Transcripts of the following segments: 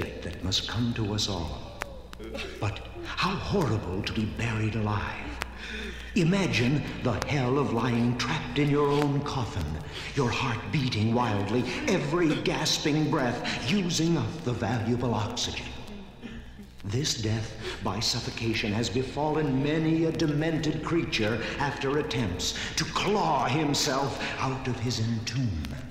fate that must come to us all. But how horrible to be buried alive. Imagine the hell of lying trapped in your own coffin, your heart beating wildly, every gasping breath using up the valuable oxygen. This death by suffocation has befallen many a demented creature after attempts to claw himself out of his entombment.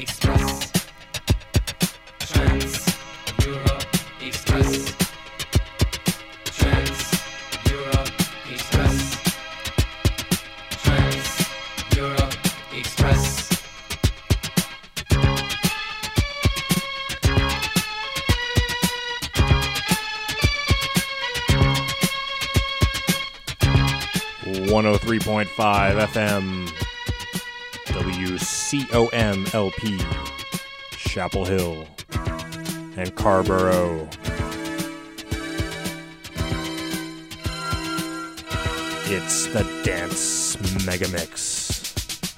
Express. Trans Europe Express. Trans Europe Express. Trans Europe Express. One hundred three point five FM, WCOM LP, Chapel Hill, and Carrboro. It's the Dance Megamix.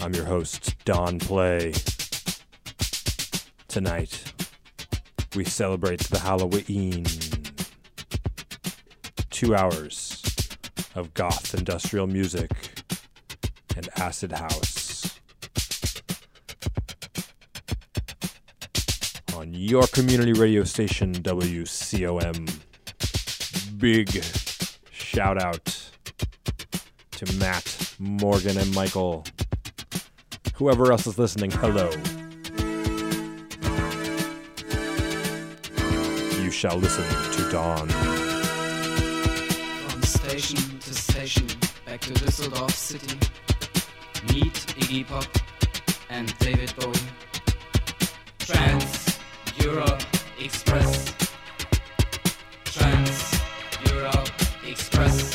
I'm your host, Don Play. Tonight, we celebrate the Halloween. Two hours of goth industrial music and acid house. Your community radio station, WCOM. Big shout out to Matt, Morgan, and Michael. Whoever else is listening, hello. You shall listen to Dawn. From station to station, back to Düsseldorf City. Meet Iggy Pop and David Bowie. Trans Europe Express. Trans Europe Express.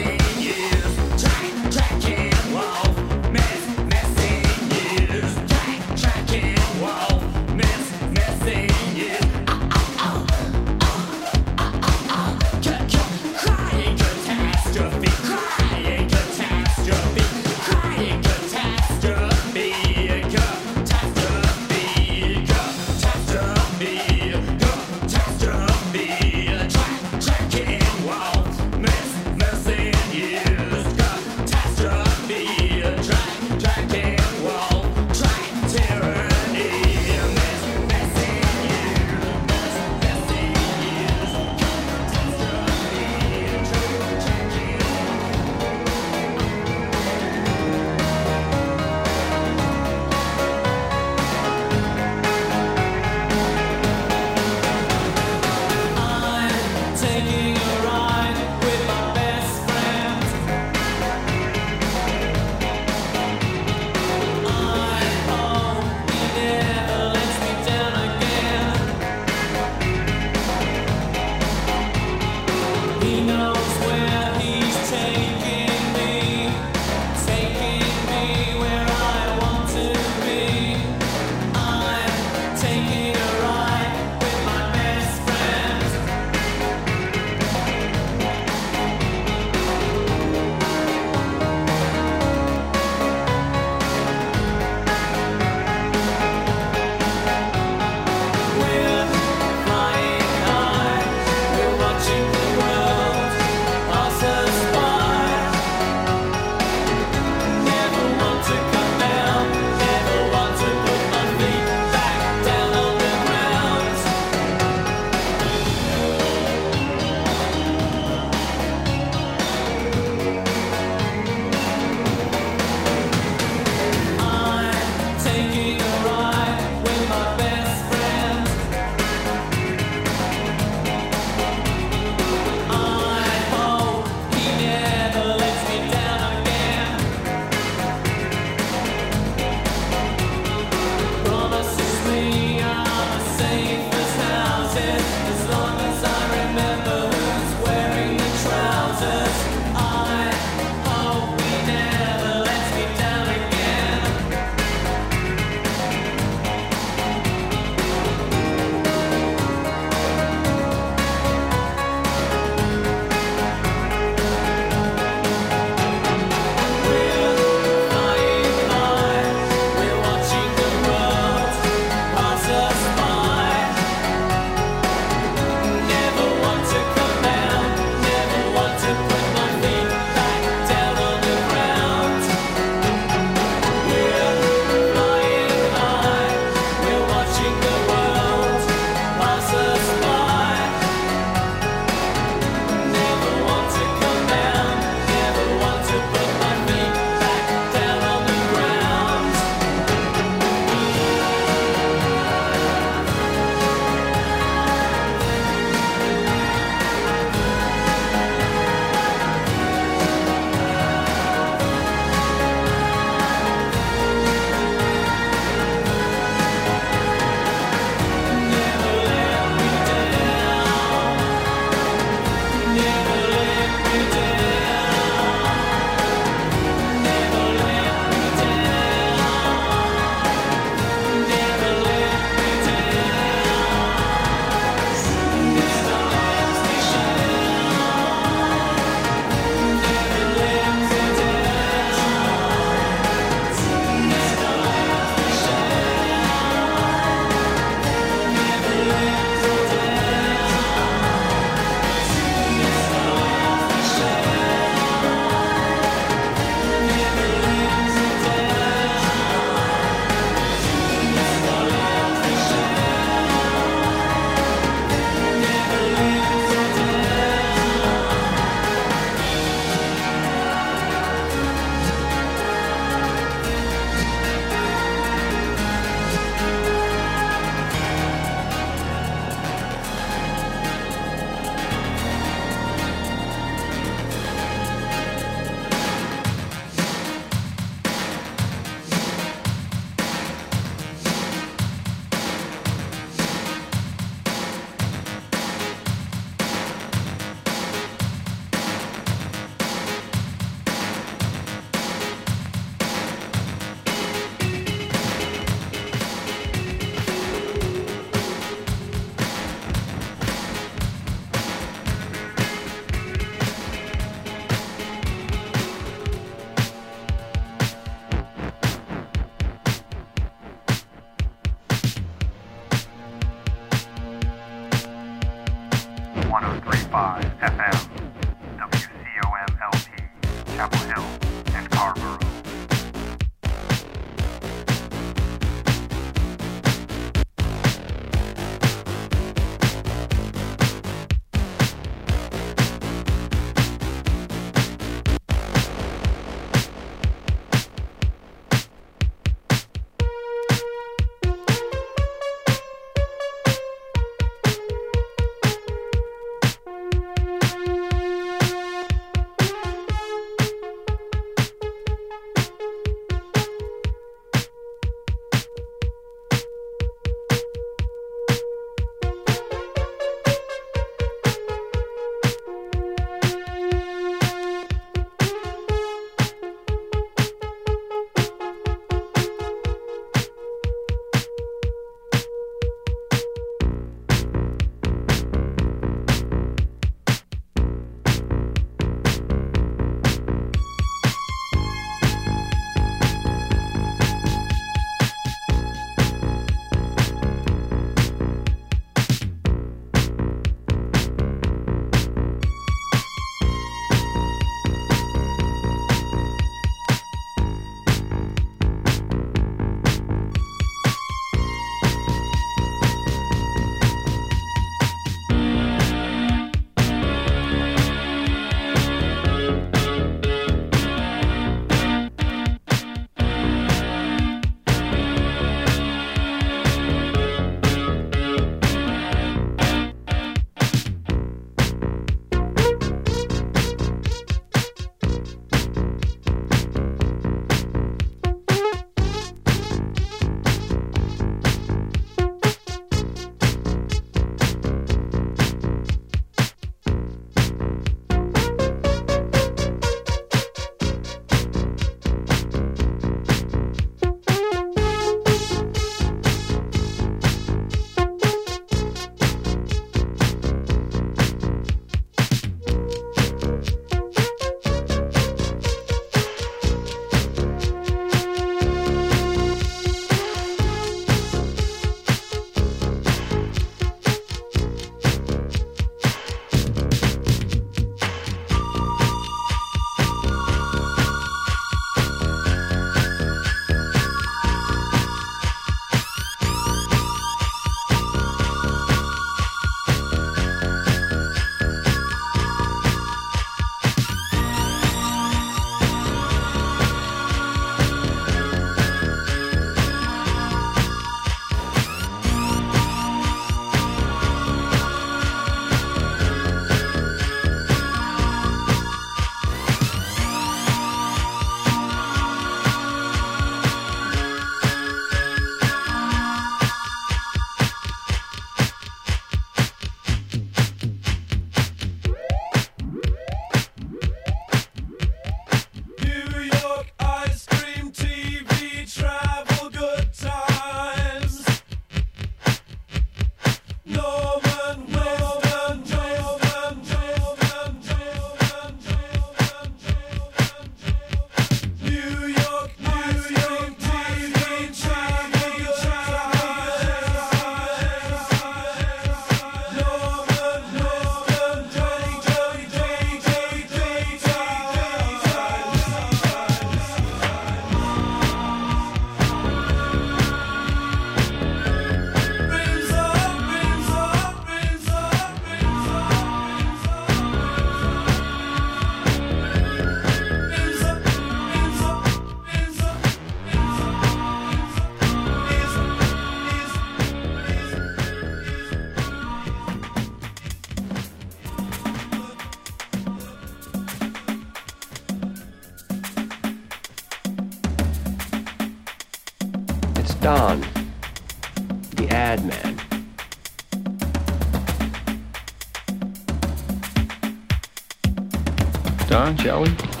Don, shall we?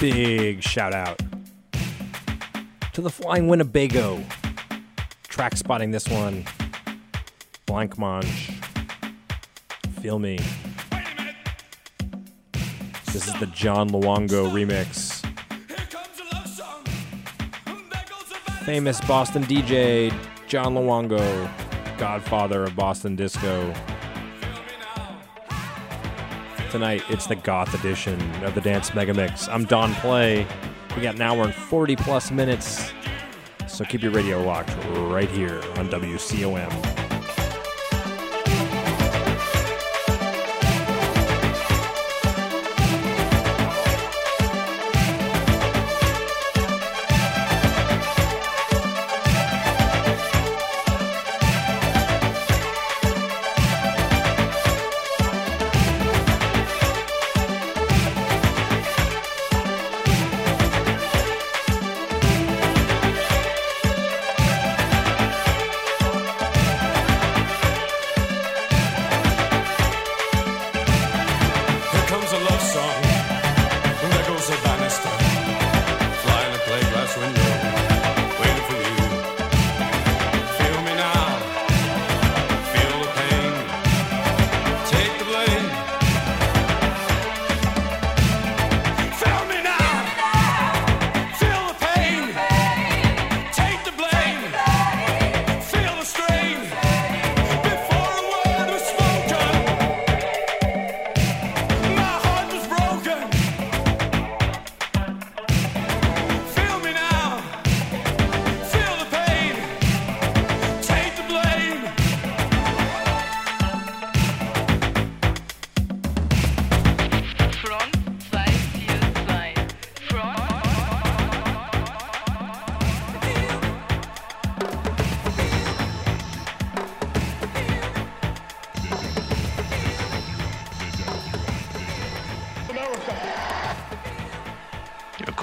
Big shout out to the Flying Winnebago. Track spotting this one. Blank Blancmange. Feel me. This is the John Luongo remix. Famous Boston DJ John Luongo, godfather of Boston disco. Tonight, it's the goth edition of the Dance Megamix. I'm Don Play. We got an hour and 40 plus minutes. So keep your radio locked right here on WCOM.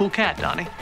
Cool cat, Donnie.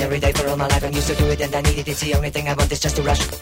every day for all my life. I'm used to do it and I need it. It's the only thing I want is just to rush.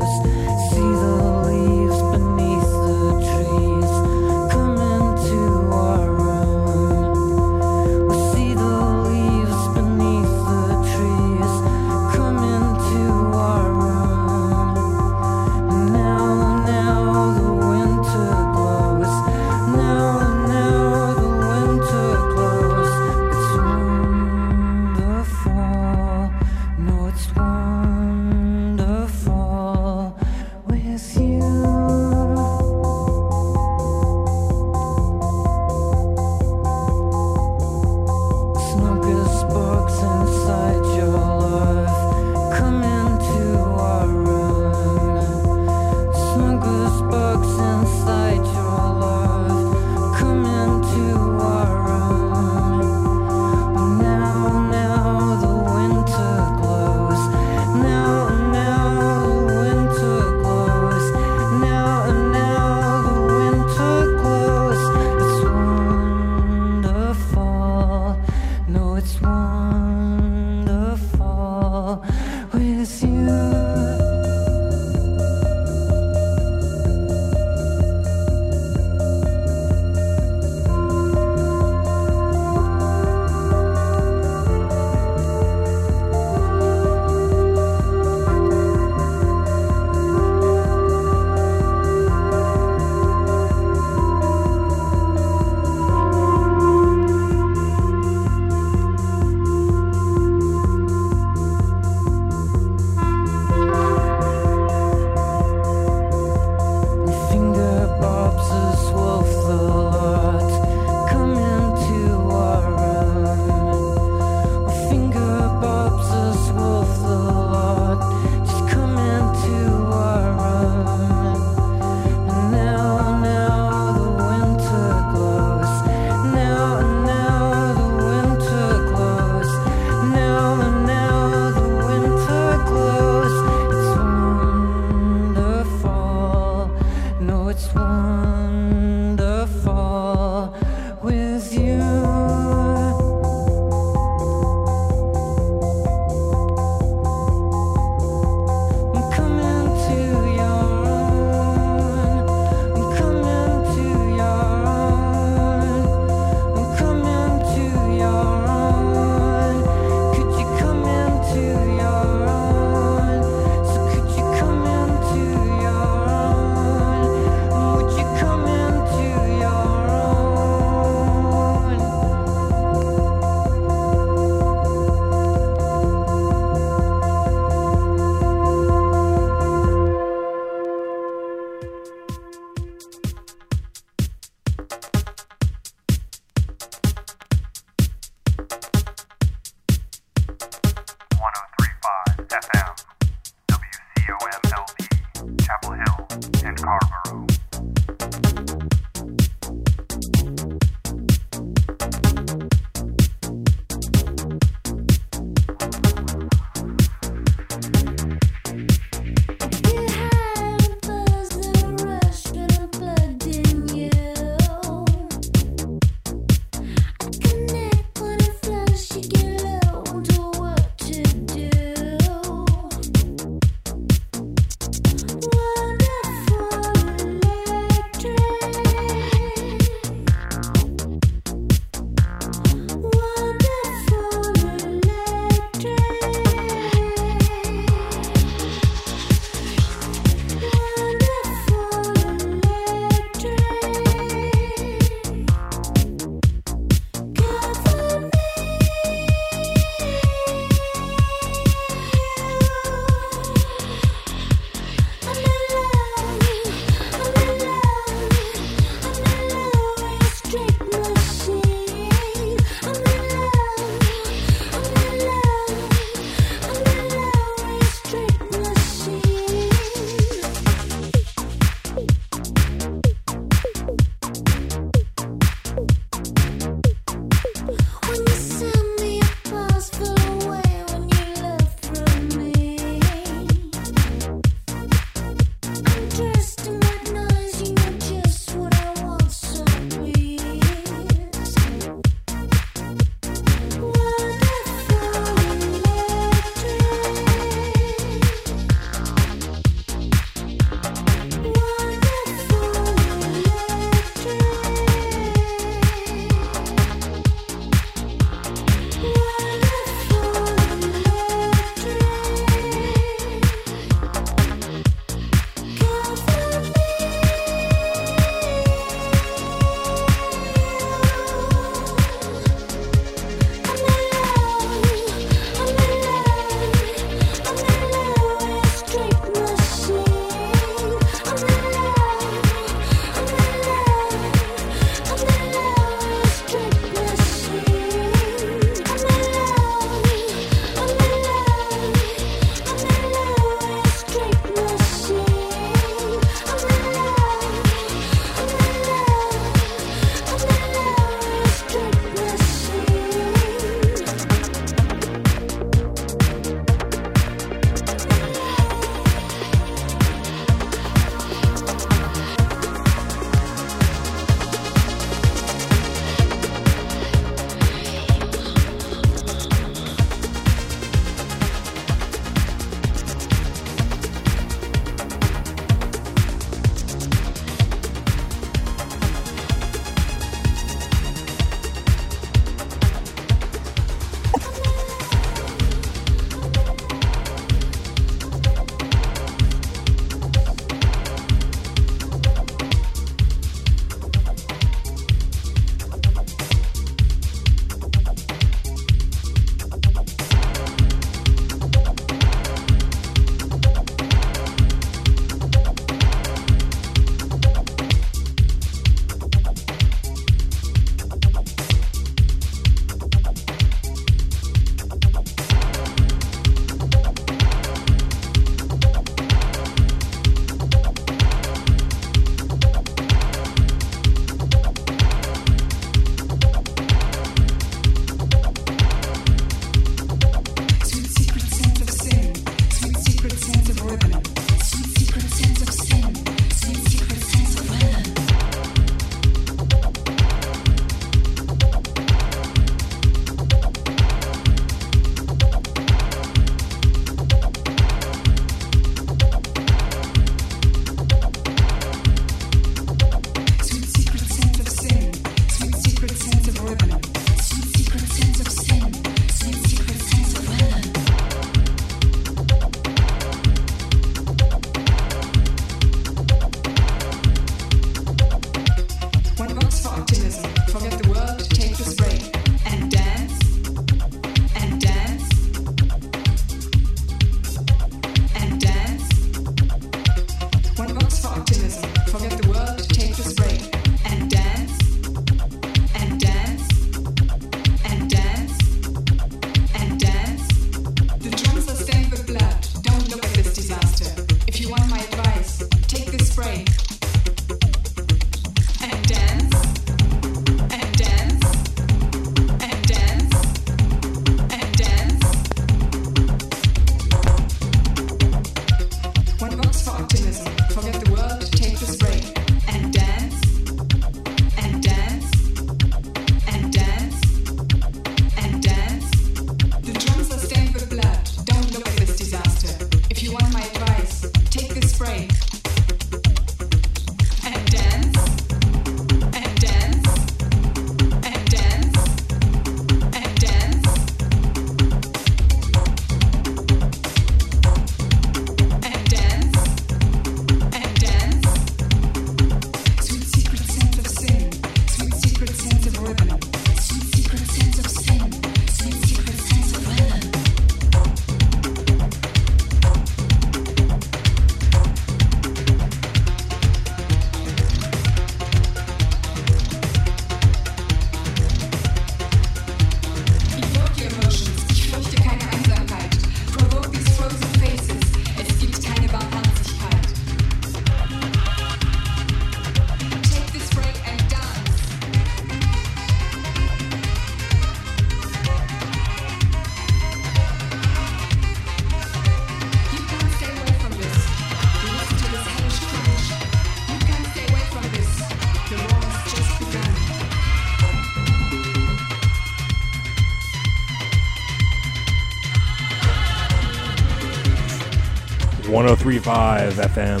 1035 FM.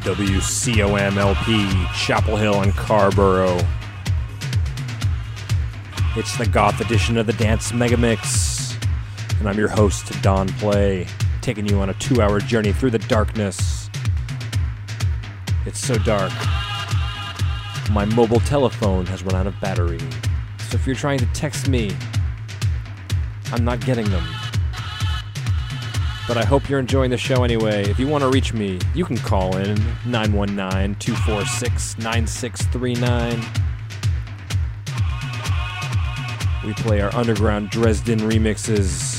WCOM LP, Chapel Hill and Carrboro. It's the goth edition of the Dance Megamix. And I'm your host, Don Play, taking you on a two hour journey through the darkness. It's so dark. My mobile telephone has run out of battery. So if you're trying to text me, I'm not getting them. But I hope you're enjoying the show anyway. If you want to reach me, you can call in 919 246 9639. We play our underground Dresden remixes.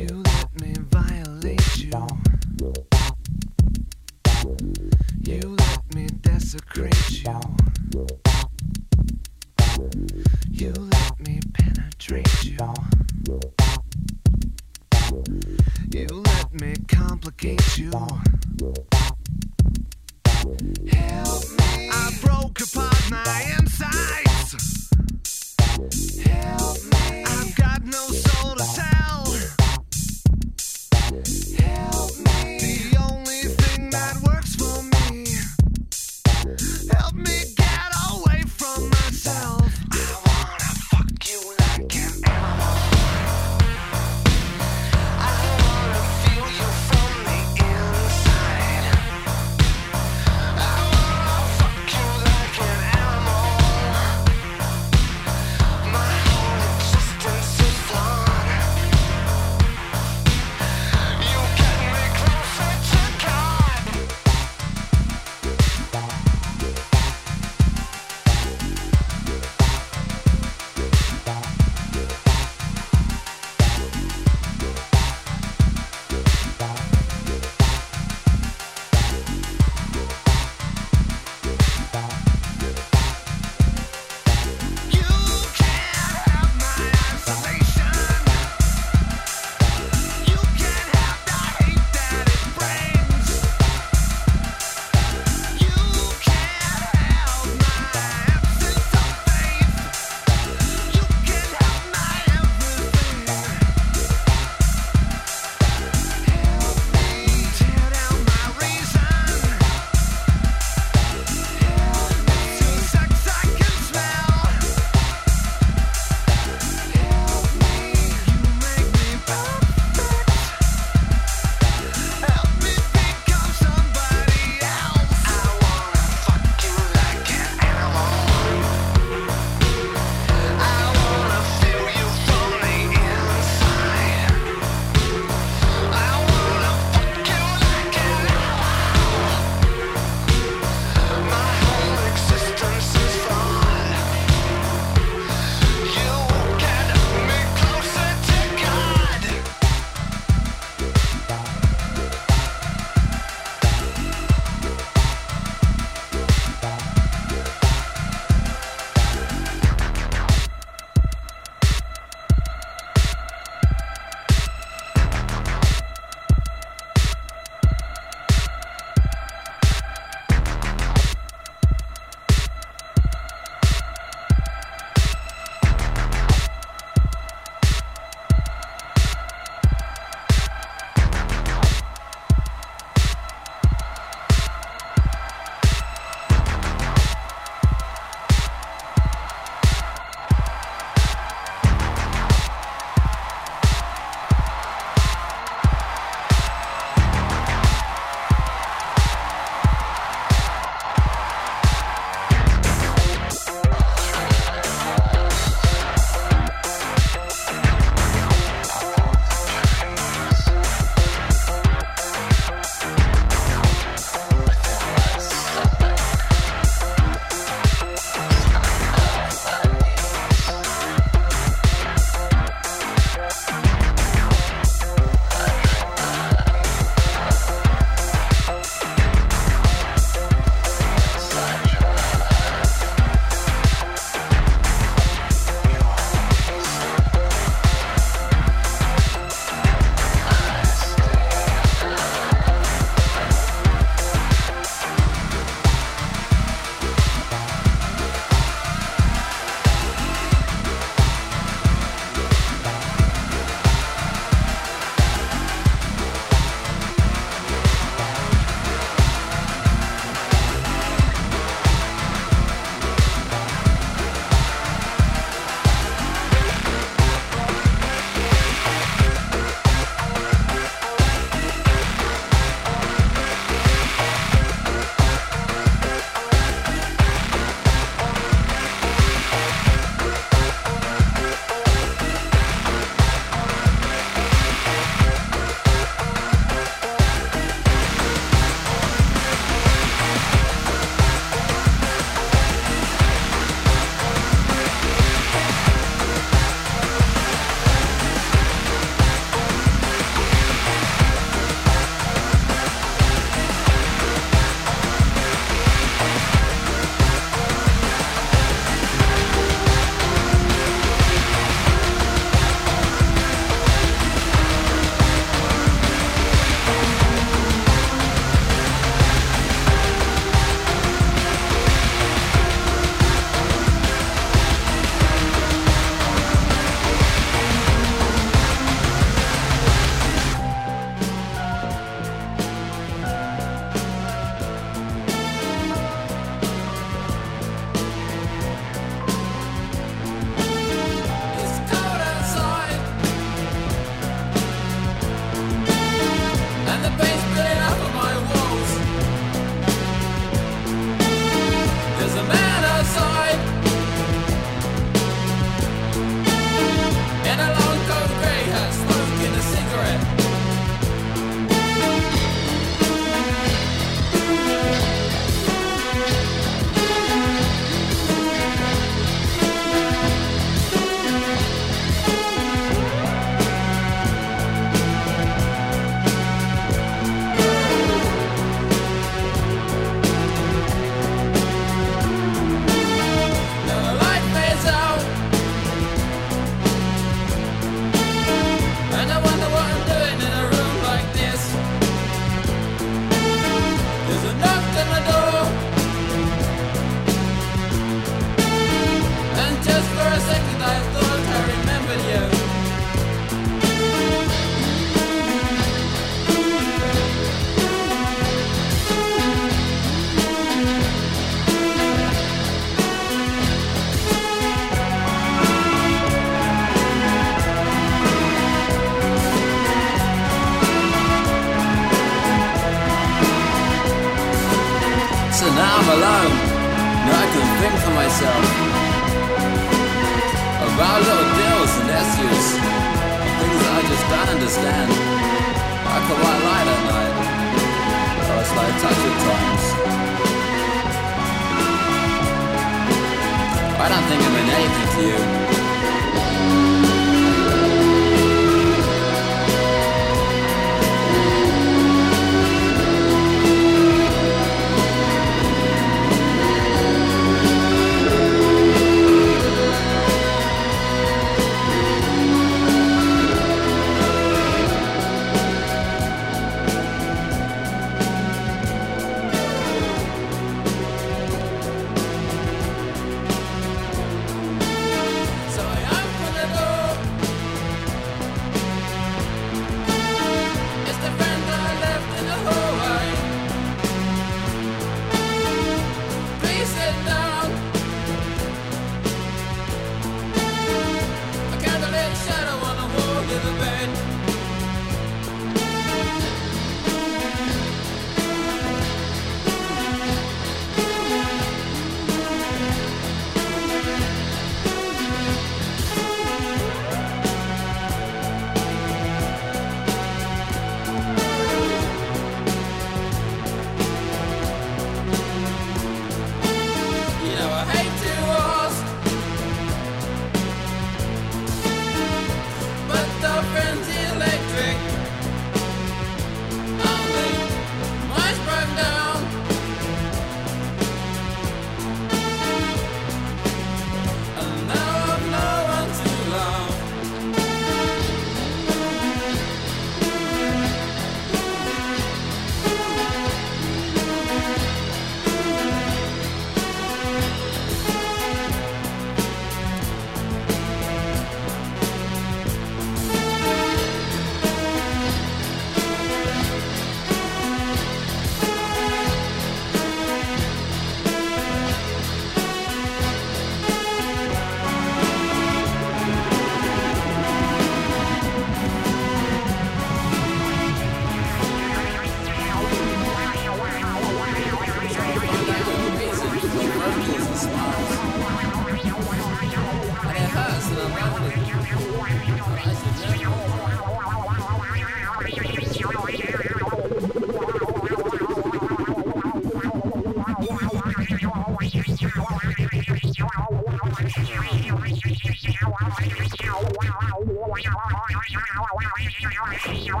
you're